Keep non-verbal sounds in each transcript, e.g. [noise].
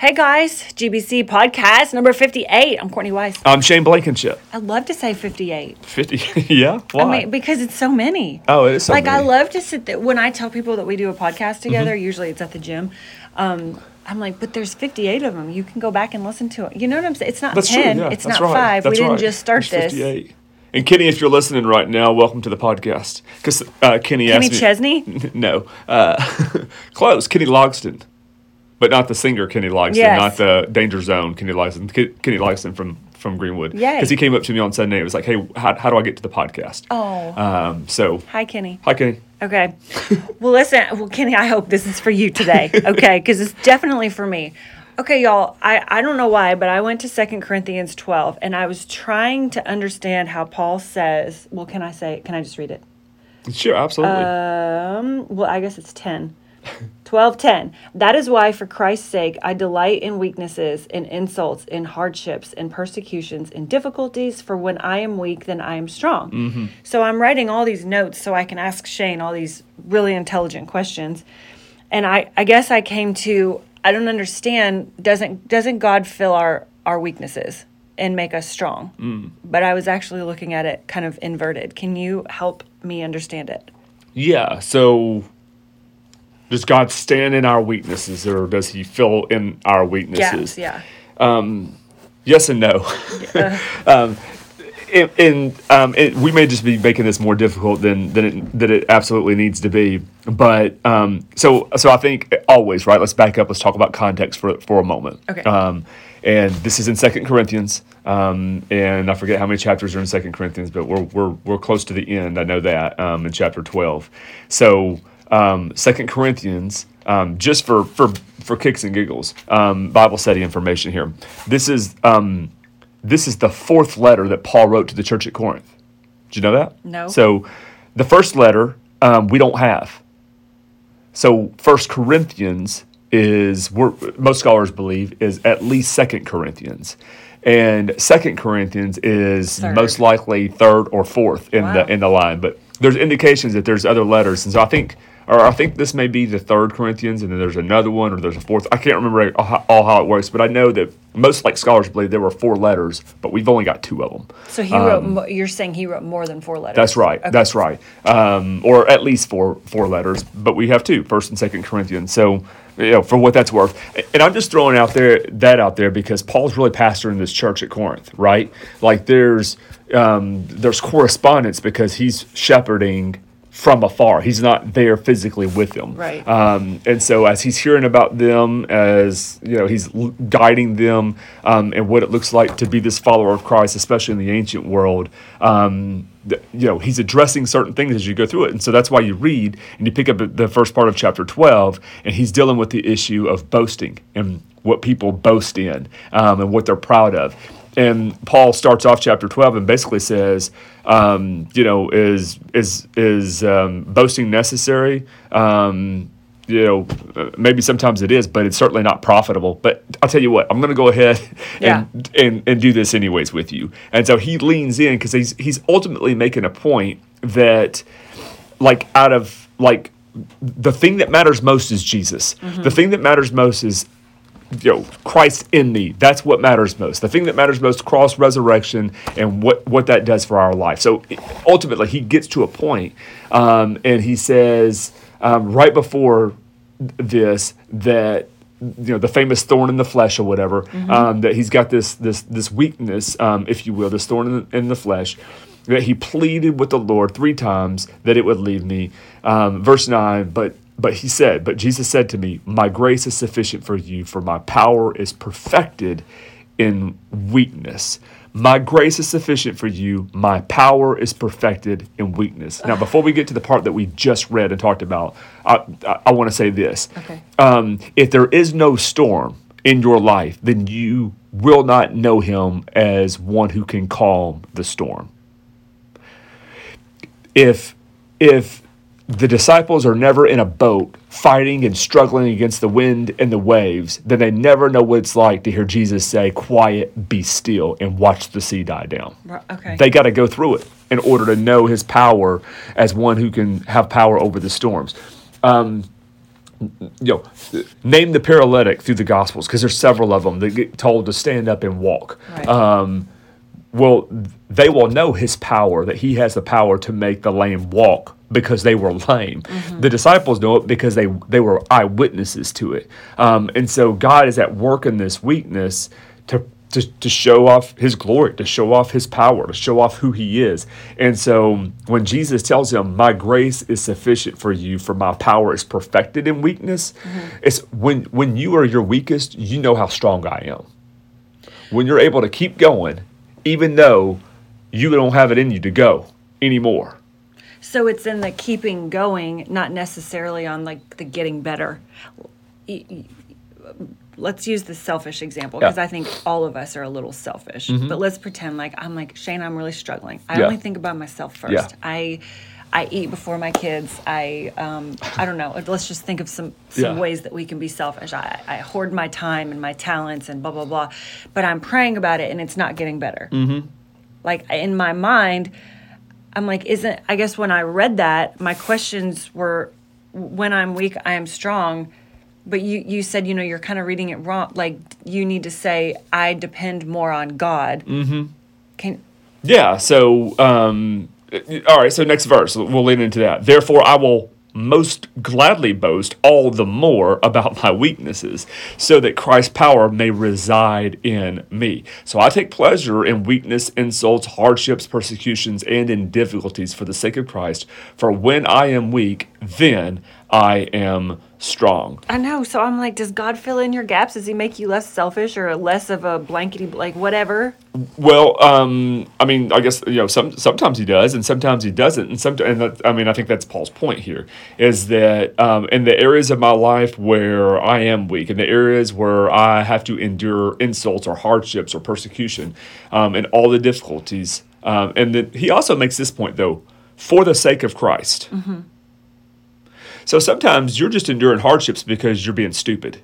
Hey guys, GBC podcast number 58. I'm Courtney Weiss. I'm Shane Blankenship. I love to say 58. 50, [laughs] yeah? Why? I mean, because it's so many. oh, it is so like, I many. Mm-hmm. love to sit there. When I tell people that we do a podcast together, usually it's at the gym. Um, I'm like, but there's 58 of them. You can go back and listen to it. You know what I'm saying? It's not That's 10, true, yeah. it's that's not right. 5. we didn't right. just start this. 58. And Kenny, if you're listening right now, welcome to the podcast. Because uh, Kenny, Kenny asked me. Chesney? [laughs] no. Uh, [laughs] close. Kenny Logston but not the singer Kenny Loggins, yes. not the Danger Zone Kenny Loggins, Kenny Lyson from from Greenwood, because he came up to me on Sunday. and was like, "Hey, how, how do I get to the podcast?" Oh, um, so hi Kenny, hi Kenny. Okay, well listen, well Kenny, I hope this is for you today, [laughs] okay? Because it's definitely for me. Okay, y'all, I, I don't know why, but I went to Second Corinthians 12 and I was trying to understand how Paul says, well, can I say, can I just read it? Sure, absolutely. Um, well, I guess it's 10. 12:10 That is why for Christ's sake I delight in weaknesses in insults in hardships in persecutions in difficulties for when I am weak then I am strong. Mm-hmm. So I'm writing all these notes so I can ask Shane all these really intelligent questions. And I I guess I came to I don't understand doesn't doesn't God fill our our weaknesses and make us strong? Mm. But I was actually looking at it kind of inverted. Can you help me understand it? Yeah. So does God stand in our weaknesses, or does He fill in our weaknesses? yes yeah Yes and no. [laughs] um, and and, um, it, we may just be making this more difficult than than it, than it absolutely needs to be. But um, so so I think always right. Let's back up. Let's talk about context for for a moment. Okay. Um, and this is in Second Corinthians. Um, and I forget how many chapters are in Second Corinthians, but we're we're we're close to the end. I know that um, in chapter twelve. So um, Second Corinthians, um, just for for for kicks and giggles, um, Bible study information here. This is um, this is the fourth letter that Paul wrote to the church at Corinth. Did you know that? No. So the first letter um, we don't have. So First Corinthians is we're, most scholars believe is at least Second Corinthians, and Second Corinthians is Third. most likely third or fourth in Wow. the in the line. But there's indications that there's other letters, and so I think. Or I think this may be the third Corinthians, and then there's another one, or there's a fourth. I can't remember all how, it works, but I know that most like scholars believe there were four letters, but we've only got two of them. So he wrote. You're saying he wrote more than four letters. Um, That's right. Okay. That's right. Um, or at least four four letters, but we have two, First and Second Corinthians. So, you know, for what that's worth, and I'm just throwing out there that out there because Paul's really pastoring this church at Corinth, right? Like there's um, there's correspondence because he's shepherding from afar. He's not there physically with them, Right. um, and so as he's hearing about them, as you know, he's l- guiding them um, and what it looks like to be this follower of Christ, especially in the ancient world. Um, th- you know, he's addressing certain things as you go through it, and so that's why you read and you pick up the first part of chapter twelve, and he's dealing with the issue of boasting and what people boast in um, and what they're proud of. And Paul starts off chapter twelve and basically says, um, you know, is is is um, boasting necessary? Um, you know, uh, maybe sometimes it is, but it's certainly not profitable. But I'll tell you what, I'm going to go ahead [laughs] Yeah. and, and and do this anyways with you. And so he leans in because he's he's ultimately making a point that, like, out of like the thing that matters most is Jesus. The thing that matters most is you know Christ in me. That's what matters most. The thing that matters most, cross resurrection, and what what that does for our life. So ultimately, he gets to a point, um, and he says um, right before this that you know the famous thorn in the flesh or whatever um, that he's got this this this weakness, um, if you will, this thorn in the, in the flesh. That he pleaded with the Lord three times that it would leave me. Um, verse nine, but but he said, but Jesus said to me, My grace is sufficient for you, for my power is perfected in weakness. My grace is sufficient for you. My power is perfected in weakness. Now, before we get to the part that we just read and talked about, I, I, I want to say this. Okay. Um, if there is no storm in your life, then you will not know him as one who can calm the storm if if the disciples are never in a boat fighting and struggling against the wind and the waves, then they never know what it's like to hear Jesus say, Quiet, be still, and watch the sea die down. Okay. They got to go through it in order to know his power as one who can have power over the storms. Um, you know, name the paralytic through the Gospels because there's several of them that get told to stand up and walk. Right. Um, well, they will know his power, that he has the power to make the lame walk because they were lame. The disciples know it because they, they were eyewitnesses to it. Um, and so God is at work in this weakness to, to, to show off his glory, to show off his power, to show off who he is. And so when Jesus tells him, My grace is sufficient for you, for my power is perfected in weakness, it's when, when you are your weakest, you know how strong I am when you're able to keep going, even though you don't have it in you to go anymore. So it's in the keeping going, not necessarily on like the getting better. Let's use the selfish example because Yeah. I think all of us are a little selfish. Mm-hmm. But let's pretend like I'm like Shane. I'm really struggling. I Yeah. only think about myself first. Yeah. I I eat before my kids. I um, I don't know. Let's just think of some some Yeah. ways that we can be selfish. I, I hoard my time and my talents and blah blah blah. But I'm praying about it and it's not getting better. Mm-hmm. Like in my mind, I'm like, isn't, I guess when I read that, my questions were, when I'm weak, I am strong. But you, you said, you know, you're kind of reading it wrong. Like, you need to say, I depend more on God. Mm-hmm. Can, Yeah, so, um, Uh, all right, so next verse, we'll lean into that. Therefore, I will most gladly boast all the more about my weaknesses, so that Christ's power may reside in me. So I take pleasure in weakness, insults, hardships, persecutions, and in difficulties for the sake of Christ. For when I am weak, then I am strong. I know. So I'm like, does God fill in your gaps? Does he make you less selfish or less of a blankety, like whatever? Well, um, I mean, I guess you know, some sometimes he does, and sometimes he doesn't, and some. And that, I mean, I think that's Paul's point here is that um, in the areas of my life where I am weak, in the areas where I have to endure insults or hardships or persecution, um, and all the difficulties, um, and then he also makes this point though, for the sake of Christ. So sometimes you're just enduring hardships because you're being stupid.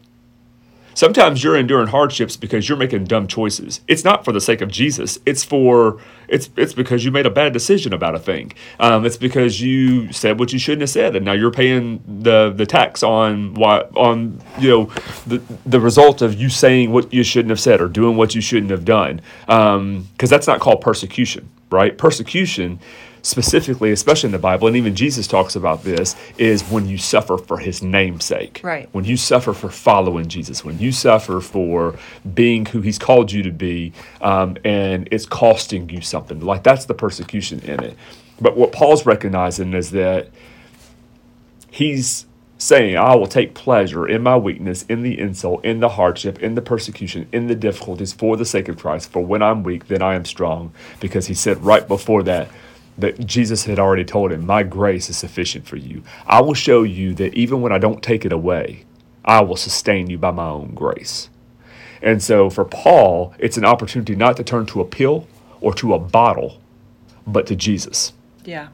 Sometimes you're enduring hardships because you're making dumb choices. It's not for the sake of Jesus. It's for it's it's because you made a bad decision about a thing. Um, it's because you said what you shouldn't have said, and now you're paying the the tax on why on you know the the result of you saying what you shouldn't have said or doing what you shouldn't have done. Because that's not called persecution, right? Persecution specifically, especially in the Bible, and even Jesus talks about this, is when you suffer for his name's sake. Right. When you suffer for following Jesus, when you suffer for being who he's called you to be, um, and it's costing you something, like that's the persecution in it. But what Paul's recognizing is that he's saying, I will take pleasure in my weakness, in the insult, in the hardship, in the persecution, in the difficulties for the sake of Christ. For when I'm weak, then I am strong. Because he said right before that, that Jesus had already told him, My grace is sufficient for you. I will show you that even when I don't take it away, I will sustain you by my own grace. And so for Paul, it's an opportunity not to turn to a pill or to a bottle, but to Jesus. Yeah.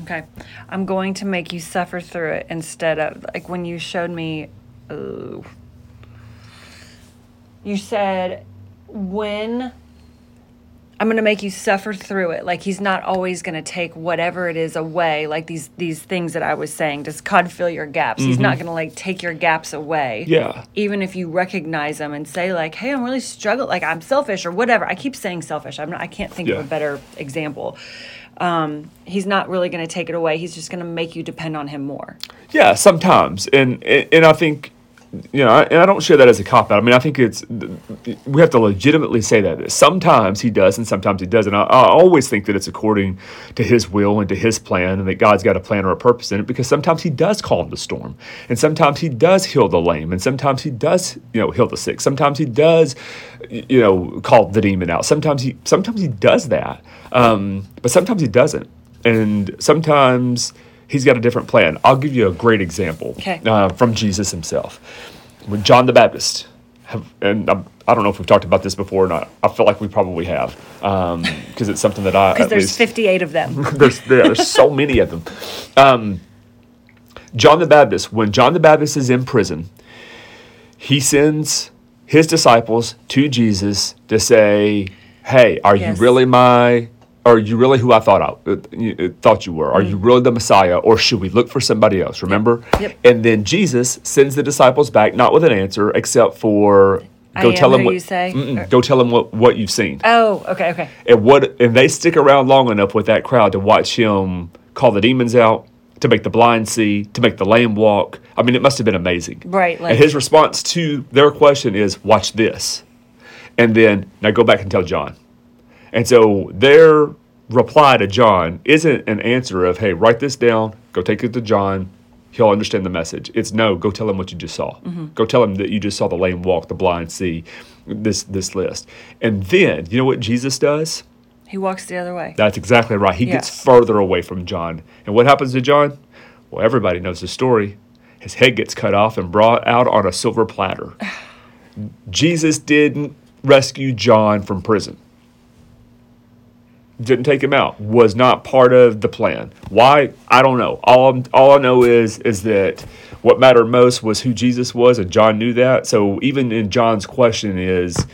Okay. I'm going to make you suffer through it instead of like when you showed me oh, you said when I'm going to make you suffer through it. Like he's not always going to take whatever it is away. Like these these things that I was saying. Does God fill your gaps? He's not going to like take your gaps away. Yeah. Even if you recognize them and say like, "Hey, I'm really struggling. Like I'm selfish or whatever." I keep saying selfish. I'm not. I can't think Yeah. of a better example. Um, he's not really going to take it away. He's just going to make you depend on him more. Yeah, sometimes, and, and I think, you know, I- I don't share that as a cop out. I mean, I think it's we have to legitimately say that sometimes he does and sometimes he doesn't. I, I always think that it's according to his will and to his plan, and that God's got a plan or a purpose in it. Because sometimes he does calm the storm, and sometimes he does heal the lame, and sometimes he does, you know, heal the sick. Sometimes he does, you know, call the demon out. Sometimes he sometimes he does that, um, but sometimes he doesn't, and sometimes he's got a different plan. I'll give you a great example Okay. uh, from Jesus himself. When John the Baptist, have, and I'm, I don't know if we've talked about this before or not. I feel like we probably have because it's something that I [laughs] Because there's least 58 of them. [laughs] there's there's so [laughs] many of them. Um, John the Baptist, when John the Baptist is in prison, he sends his disciples to Jesus to say, "Hey, are Yes. you really my are you really who I thought I uh, you- uh, thought you were? Are you really the Messiah, or should we look for somebody else? Remember? Yep. And then Jesus sends the disciples back, not with an answer, except for go tell them what you say? Or- go tell them what, what you've seen. Oh, okay, okay. and what and they stick around long enough with that crowd to watch him call the demons out, to make the blind see, to make the lame walk. I mean, it must have been amazing. Right, like- and his response to their question is, "Watch this," and then now go back and tell John. And so their reply to John isn't an answer of, "Hey, write this down, go take it to John." He'll understand the message. It's no, go tell him what you just saw. Mm-hmm. Go tell him that you just saw the lame walk, the blind see, this this list. And then, you know what Jesus does? He walks the other way. That's exactly right. He gets further away from John. And what happens to John? Well, everybody knows the story. His head gets cut off and brought out on a silver platter. [sighs] Jesus didn't rescue John from prison. Didn't take him out. Was not part of the plan. Why? I don't know. All all I know is is that what mattered most was who Jesus was, and John knew that. So even in John's question is,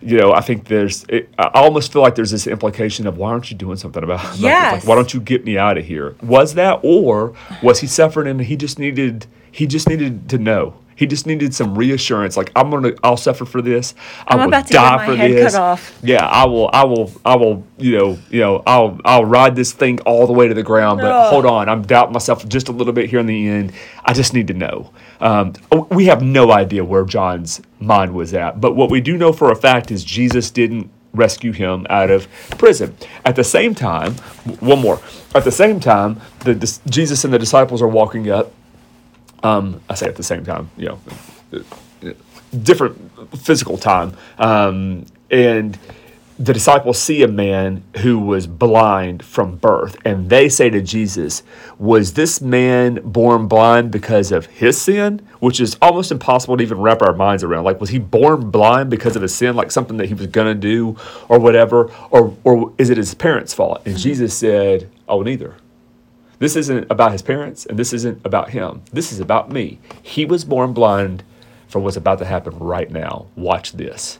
you know, I think there's. It, I almost feel like there's this implication of why aren't you doing something about? Yes. Like, why don't you get me out of here? Was that, or was he suffering and he just needed he just needed to know. He just needed some reassurance. Like I'm gonna, I'll suffer for this. I I'm will about to die get my for head this. cut off. Yeah, I will, I will, I will. You know, you know, I'll, I'll ride this thing all the way to the ground. But hold on, I'm doubting myself just a little bit here in the end. I just need to know. Um, we have no idea where John's mind was at, but what we do know for a fact is Jesus didn't rescue him out of prison. At the same time, one more. At the same time, the, Jesus and the disciples are walking up. Um, I say at the same time, you know, different physical time. Um, and the disciples see a man who was blind from birth, and they say to Jesus, Was this man born blind because of his sin? Which is almost impossible to even wrap our minds around. Like, was he born blind because of his sin, like something that he was going to do or whatever? Or, or is it his parents' fault? And Jesus said, Oh, neither. This isn't about his parents, and this isn't about him. This is about me. He was born blind for what's about to happen right now. Watch this.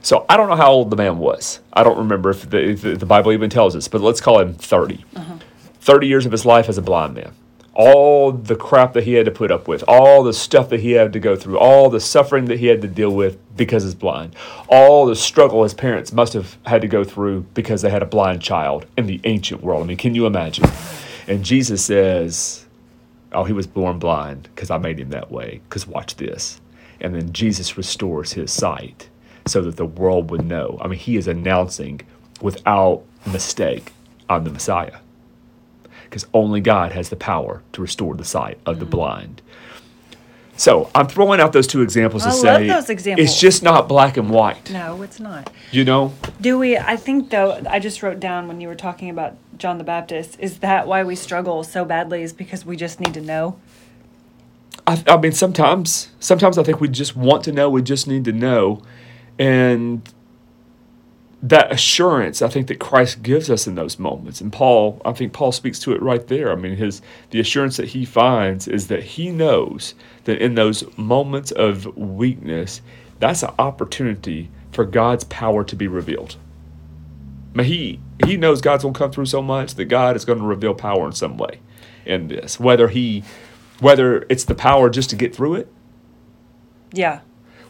So I don't know how old the man was. I don't remember if the, if the Bible even tells us, but let's call him 30. Uh-huh. 30 years of his life as a blind man. All the crap that he had to put up with, all the stuff that he had to go through, all the suffering that he had to deal with because he's blind, all the struggle his parents must have had to go through because they had a blind child in the ancient world. I mean, can you imagine? And Jesus says, Oh, he was born blind because I made him that way. Because watch this. And then Jesus restores his sight so that the world would know. I mean, he is announcing without mistake, I'm the Messiah. Because only God has the power to restore the sight of the mm. blind. So I'm throwing out those two examples to I say those examples. it's just not black and white. No, it's not. You know? Do we? I think though. I just wrote down when you were talking about John the Baptist. Is that why we struggle so badly? Is because we just need to know? I, I mean, sometimes, sometimes I think we just want to know. We just need to know, and that assurance I think that Christ gives us in those moments. And Paul, I think Paul speaks to it right there. I mean, his the assurance that he finds is that he knows that in those moments of weakness, that's an opportunity for God's power to be revealed. I he he knows God's gonna come through so much that God is going to reveal power in some way in this. Whether he whether it's the power just to get through it, Yeah.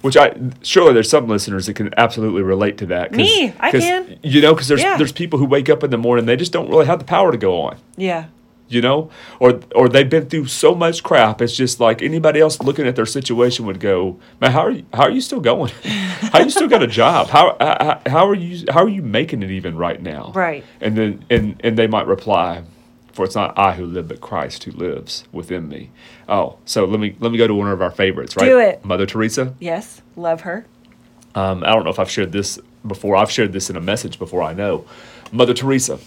which I surely there's some listeners that can absolutely relate to that. Me, I can. You know, because there's Yeah. there's people who wake up in the morning they just don't really have the power to go on. Yeah. You know, or or they've been through so much crap. It's just like anybody else looking at their situation would go, man, how are you? How are you still going? [laughs] how you still got a job? How, how how are you? How are you making it even right now? Right. And then and and they might reply, for it's not I who live, but Christ who lives within me. Oh, so let me let me go to one of our favorites, right? Do it. Mother Teresa. Yes. Love her. Um, I don't know if I've shared this before. I've shared this in a message before. I know, Mother Teresa.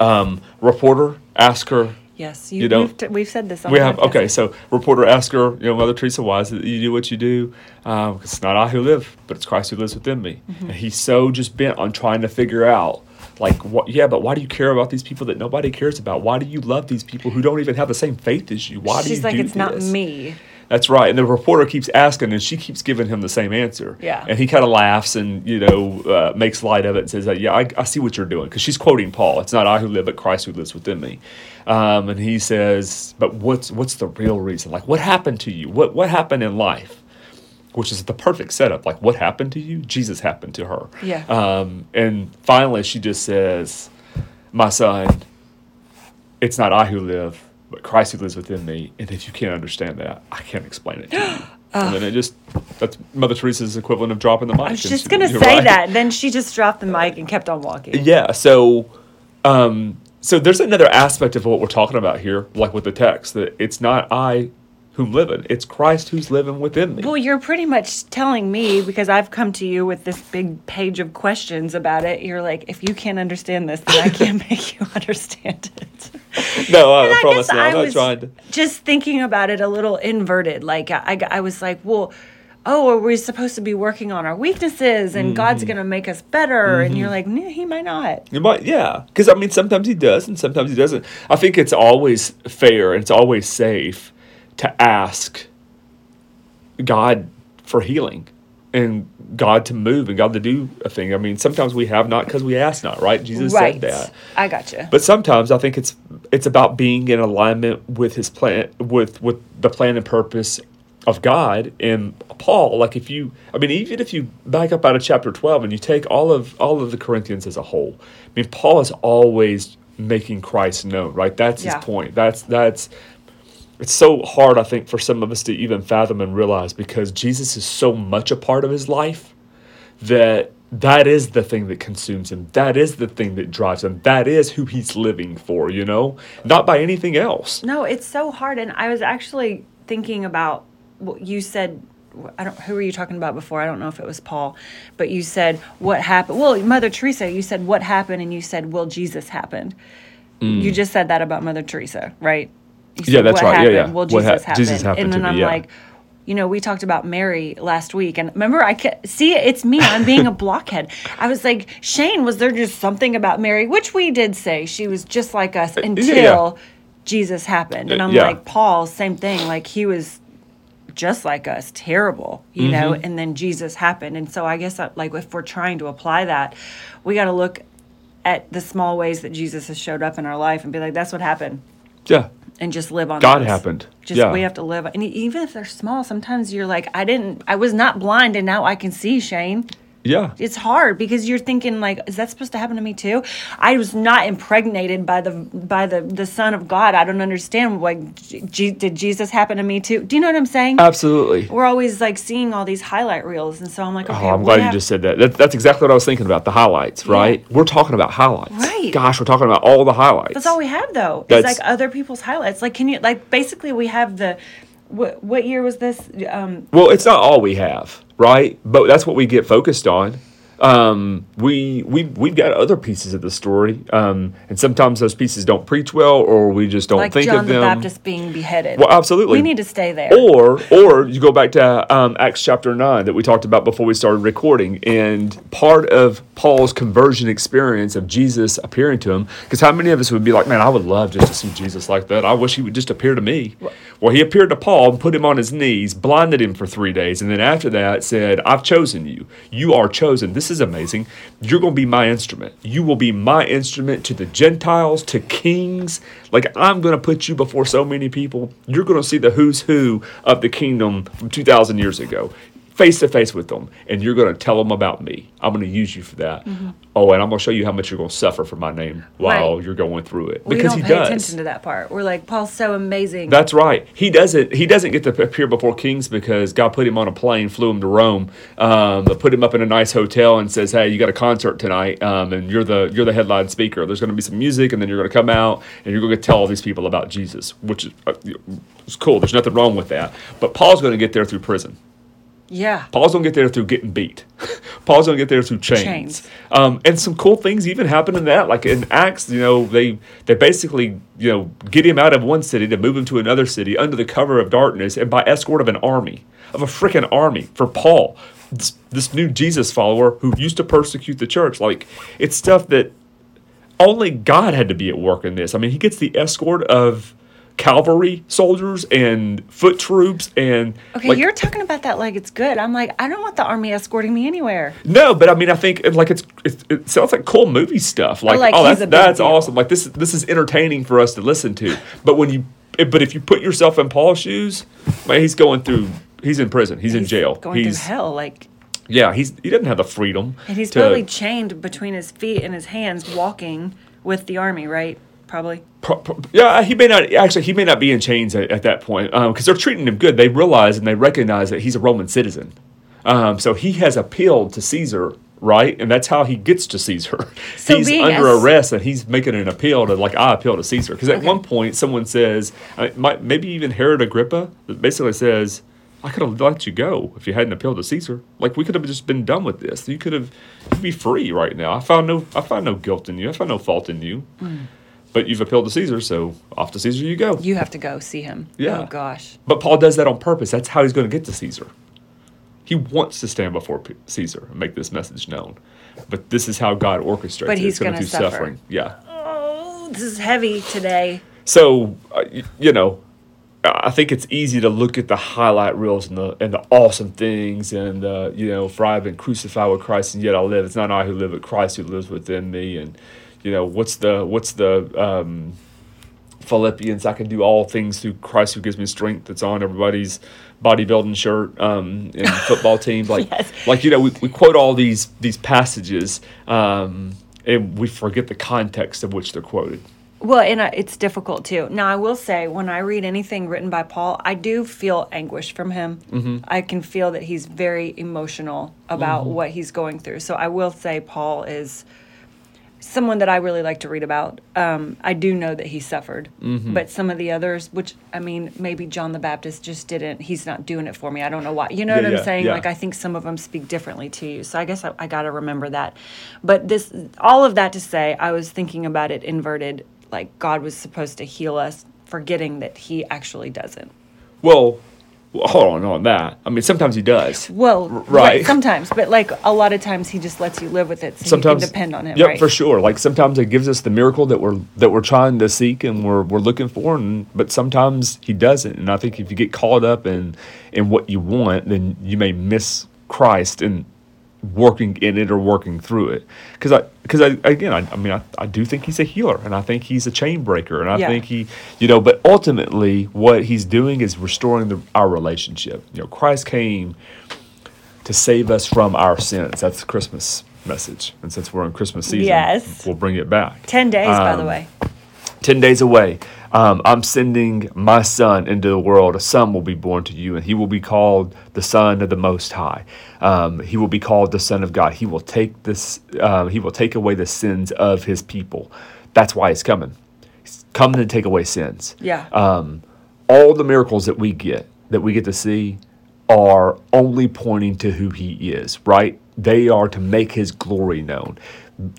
Um, reporter ask her. Yes. You, You don't- we've, t- we've said this. On We have podcast. okay. So reporter ask her, you know, Mother Teresa, why is it that you do what you do? Um, it's not I who live, but it's Christ who lives within me. Mm-hmm. And he's so just bent on trying to figure out, like, what? Yeah, but why do you care about these people that nobody cares about? Why do you love these people who don't even have the same faith as you? Why do you She's you like, do it's not me. That's right. And the reporter keeps asking, and she keeps giving him the same answer. Yeah. And he kind of laughs and, you know, uh, makes light of it and says, uh, Yeah, I, I see what you're doing. Because she's quoting Paul. It's not I who live, but Christ who lives within me. Um, and he says, But what's what's the real reason? Like, what happened to you? What, what happened in life? Which is the perfect setup. Like, what happened to you? Jesus happened to her. Yeah. Um, and finally, she just says, My son, it's not I who live, but Christ who lives within me. And if you can't understand that, I can't explain it to you. [gasps] and then it just, that's Mother Teresa's equivalent of dropping the mic. I was just gonna say right. that. And then she just dropped the mic and kept on walking. Yeah. So, um, so there's another aspect of what we're talking about here, like with the text, that it's not I whom living, it's Christ who's living within me. Well, you're pretty much telling me because I've come to you with this big page of questions about it. You're like, if you can't understand this, then I can't [laughs] make you understand it. No, I, I promise guess you, I'm I not was trying to. just thinking about it a little inverted. Like I, I, I was like, well, oh, are we supposed to be working on our weaknesses and Mm-hmm. God's going to make us better? And you're like, no, he might not. You might, yeah, because I mean, sometimes he does, and sometimes he doesn't. I think it's always fair and it's always safe to ask God for healing and God to move and God to do a thing. I mean, sometimes we have not because we ask not, right? Jesus right. said that. I gotcha. But sometimes I think it's it's about being in alignment with His plan, with with the plan and purpose of God. And Paul, like if you, I mean, even if you back up out of chapter twelve and you take all of all of the Corinthians as a whole, I mean, Paul is always making Christ known, right? That's Yeah. his point. That's that's. It's so hard, I think, for some of us to even fathom and realize because Jesus is so much a part of his life that that is the thing that consumes him. That is the thing that drives him. That is who he's living for, you know? Not by anything else. No, it's so hard. And I was actually thinking about what you said. I don't. Who were you talking about before? I don't know if it was Paul, but you said what happened. Well, Mother Teresa. You said what happened, and you said, "Will Jesus happened." You mm. just said that about Mother Teresa, right? Said. Yeah, that's what right. Yeah, Happened? yeah. Will What Jesus hap- happen? Jesus happened and then me, I'm yeah. like, you know, we talked about Mary last week, and remember, I ca- see it's me. I'm being a [laughs] blockhead. I was like, Shane, was there just something about Mary, which we did say she was just like us until yeah. Jesus happened, and Uh, I'm yeah. like, Paul, same thing. Like he was just like us, terrible, you know. Mm-hmm. And then Jesus happened, and so I guess uh, like if we're trying to apply that, we got to look at the small ways that Jesus has showed up in our life and be like, that's what happened Yeah. And just live on God happened. Just Yeah. we have to live, and even if they're small, sometimes you're like, I didn't, I was not blind, and now I can see. Shane, Yeah. it's hard because you're thinking like, is that supposed to happen to me too? I was not impregnated by the by the the Son of God. I don't understand. Like, G- did Jesus happen to me too? Do you know what I'm saying? Absolutely. We're always like seeing all these highlight reels, and so I'm like, oh, okay, Oh, I'm glad you just said that. that. That's exactly what I was thinking about the highlights, right? We're talking about highlights. Right. Gosh, we're talking about all the highlights. That's all we have though. It's like other people's highlights. Like, can you like basically we have the. What, what year was this? Um, Well, it's not all we have, right? But that's what we get focused on. Um, we we we've got other pieces of the story, um, and sometimes those pieces don't preach well, or we just don't like think John of the them. Baptist being beheaded. Well, absolutely. We need to stay there. Or, or you go back to um, Acts chapter nine that we talked about before we started recording, and part of Paul's conversion experience of Jesus appearing to him. Because how many of us would be like, "Man, I would love just to see Jesus like that. I wish he would just appear to me." Well, he appeared to Paul and put him on his knees, blinded him for three days, and then after that said, "I've chosen you. You are chosen. This is amazing. You're going to be my instrument. You will be my instrument to the Gentiles, to kings. Like I'm going to put you before so many people. You're going to see the who's who of the kingdom from 2,000 years ago, face to face with them, and you're going to tell them about me. I'm going to use you for that. Oh, and I'm going to show you how much you're going to suffer for my name while Right. you're going through it we because don't he pay does. attention to that part. We're like, Paul's so amazing. That's right. He doesn't. He doesn't get to appear before kings because God put him on a plane, flew him to Rome, um, put him up in a nice hotel, and says, "Hey, you got a concert tonight, um, and you're the you're the headline speaker. There's going to be some music, and then you're going to come out and you're going to tell all these people about Jesus, which is uh, it's cool. There's nothing wrong with that. But Paul's going to get there through prison. Yeah. Paul's gonna get there through getting beat. [laughs] Paul's gonna get there through chains. Chains. Um, and some cool things even happen in that. Like in Acts, you know, they they basically you know get him out of one city to move him to another city under the cover of darkness and by escort of an army of a freaking army for Paul, this, this new Jesus follower who used to persecute the church. Like it's stuff that only God had to be at work in this. I mean, he gets the escort of cavalry soldiers and foot troops and Okay, like, you're talking about that like it's good. I'm like, I don't want the army escorting me anywhere. no, but I mean, I think like it's it, it sounds like cool movie stuff. Like, Like, oh, that's that's awesome. Like this this is entertaining for us to listen to. But when you eh, but if you put yourself in Paul's shoes, man, he's going through. He's in prison. He's, in He's jail. Going he's through hell, like, yeah. He's he doesn't have the freedom. and he's to- probably chained between his feet and his hands, walking with the army, right? Probably. Pro- pro- yeah, he may not actually. He may not be in chains at, at that point because they're treating him good. They realize and they recognize that he's a Roman citizen. Um, so he has appealed to Caesar, right? And that's how he gets to Caesar. So [laughs] he's being under arrest and he's making an appeal to like I appeal to Caesar. Because at Okay. one point someone says, uh, might, maybe even Herod Agrippa, basically says. I could have let you go if you hadn't appealed to Caesar. Like we could have just been done with this. You could have, you'd be free right now. I found no, I found no guilt in you. I find no fault in you. Hmm. But you've appealed to Caesar, so off to Caesar you go. You have to go see him. Yeah. Oh gosh. But Paul does that on purpose. That's how he's going to get to Caesar. He wants to stand before Caesar and make this message known. But this is how God orchestrates But it. he's going gonna through suffer. suffering. Yeah. Oh, this is heavy today. So, uh, y- you know, I think it's easy to look at the highlight reels and the and the awesome things and uh, you know, for I've been crucified with Christ and yet I live. It's not I who live, but Christ who lives within me. And you know, what's the what's the um, Philippians? I can do all things through Christ who gives me strength. That's on everybody's bodybuilding shirt um, and [laughs] football team. Like Yes. like you know, we, we quote all these these passages. Um, and we forget the context of which they're quoted. Well, and it's difficult too. Now, I will say, when I read anything written by Paul, I do feel anguish from him. Mm-hmm. I can feel that he's very emotional about Mm-hmm. what he's going through. So I will say, Paul is someone that I really like to read about. Um, I do know that he suffered, Mm-hmm. but some of the others, which I mean, maybe John the Baptist just didn't. He's not doing it for me. I don't know why. You know Yeah, what I'm yeah, saying? yeah. Like I think some of them speak differently to you. So I guess I, I got to remember that. But this, all of that to say, I was thinking about it inverted. Like God was supposed to heal us, forgetting that He actually doesn't. Well, well, hold on on that. I mean, sometimes he does. Well, right. right. Sometimes, but like a lot of times, He just lets you live with it, so Sometimes you can depend on Him. Yep, right? for sure. Like sometimes it gives us the miracle that we're that we're trying to seek and we're we're looking for, and but sometimes he doesn't. And I think if you get caught up in in what you want, then you may miss Christ and working in it or working through it. Because I because I again I, I mean I, I do think he's a healer and I think he's a chain breaker and I Yeah. think he you know but ultimately what he's doing is restoring the, our relationship. You know Christ came to save us from our sins. That's the Christmas message. And since we're in Christmas season, Yes. we'll bring it back. Ten days, by the Um, way. 10 days away. Um, I'm sending my son into the world. A son will be born to you, and he will be called the Son of the Most High. Um, he will be called the Son of God. He will take this. Uh, he will take away the sins of his people. That's why he's coming. He's coming to take away sins Yeah. um, all the miracles that we get that we get to see are only pointing to who he is right they are to make his glory known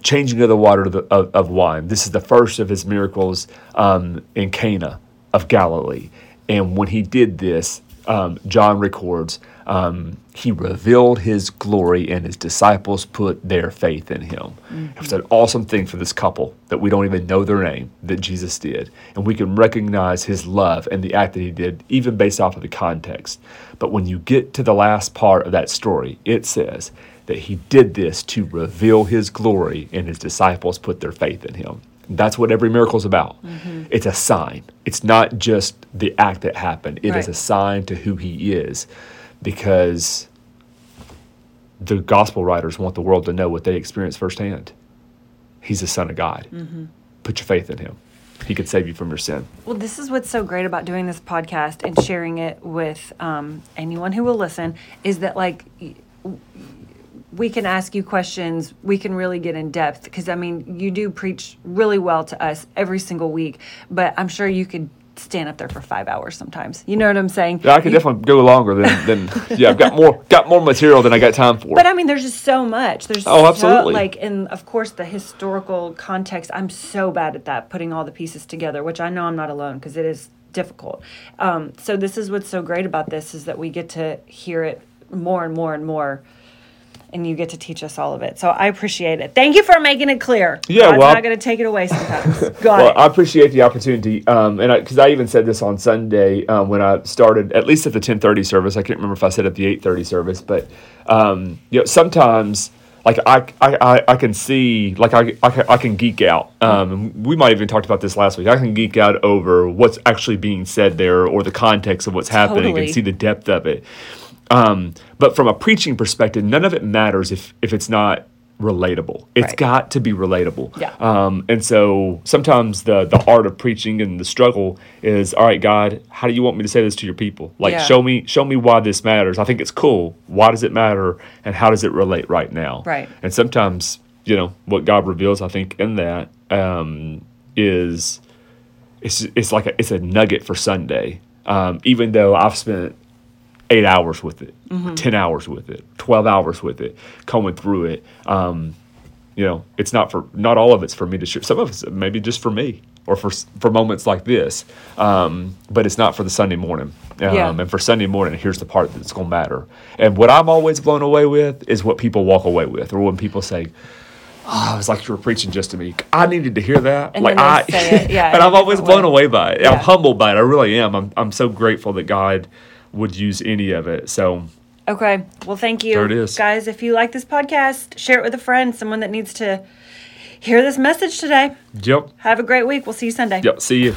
changing of the water to the, of, of wine. This is the first of his miracles um, in cana of galilee. And when he did this um, john records um, he revealed his glory and his disciples put their faith in him. It was an awesome thing for this couple that we don't even know their name that jesus did. And we can recognize his love and the act that he did even based off of the context. But when you get to the last part of that story it says that he did this to reveal his glory and his disciples put their faith in him that's what every miracle is about it's a sign it's not just the act that happened It is Right. a sign to who he is because the gospel writers want the world to know what they experienced firsthand. He's the Son of God. Put your faith in him. He could save you from your sin. Well, this is what's so great about doing this podcast and sharing it with um, anyone who will listen is that, like, we can ask you questions. We can really get in depth because, I mean, you do preach really well to us every single week, but I'm sure you could stand up there for five hours sometimes. You know what I'm saying? Yeah, I could You- definitely go longer than, than [laughs] yeah. I've got more got more material than I got time for. But I mean, there's just so much. There's Oh, so- absolutely. like, and of course, the historical context. I'm so bad at that, putting all the pieces together, which I know I'm not alone because it is difficult. Um, so this is what's so great about this is that we get to hear it more and more and more. And you get to teach us all of it. So I appreciate it. Thank you for making it clear. Yeah, God's well- not going to take it away sometimes. [laughs] Got Well, it. I appreciate the opportunity, um, and because I, even said this on Sunday um, when I started, at least at the ten thirty service. I can't remember if I said at the eight thirty service, but um, you know, sometimes like I, I, I, I can see like I, I, can- I can geek out. Um, we might even talked about this last week. I can geek out over what's actually being said there or the context of what's happening Totally. and see the depth of it. Um, but from a preaching perspective, none of it matters if if it's not relatable. It's Right. got to be relatable. Yeah. Um, and so sometimes the the art of preaching and the struggle is, all right, God, how do you want me to say this to your people? Like, Yeah. show me show me why this matters. I think it's cool. Why does it matter? And how does it relate right now? Right. And sometimes, you know, what God reveals, I think, in that um, is it's it's like a, it's a nugget for Sunday. Um, even though I've spent eight hours with it, Mm-hmm. ten hours with it, twelve hours with it, coming through it. Um, you know, it's not for not all of it's for me to share. Some of it's maybe just for me or for for moments like this. Um, but it's not for the Sunday morning. Um, Yeah. And for Sunday morning, here's the part that's going to matter. And what I'm always blown away with is what people walk away with, or when people say. Oh, it's like you were preaching just to me. I needed to hear that. And like I, yeah, [laughs] and I'm always blown way. away by it. Yeah. I'm humbled by it. I really am. I'm I'm so grateful that God would use any of it. So Okay. Well, thank you. There it is. Guys, if you like this podcast, share it with a friend, someone that needs to hear this message today. yep, Have a great week. We'll see you Sunday. yep. See you.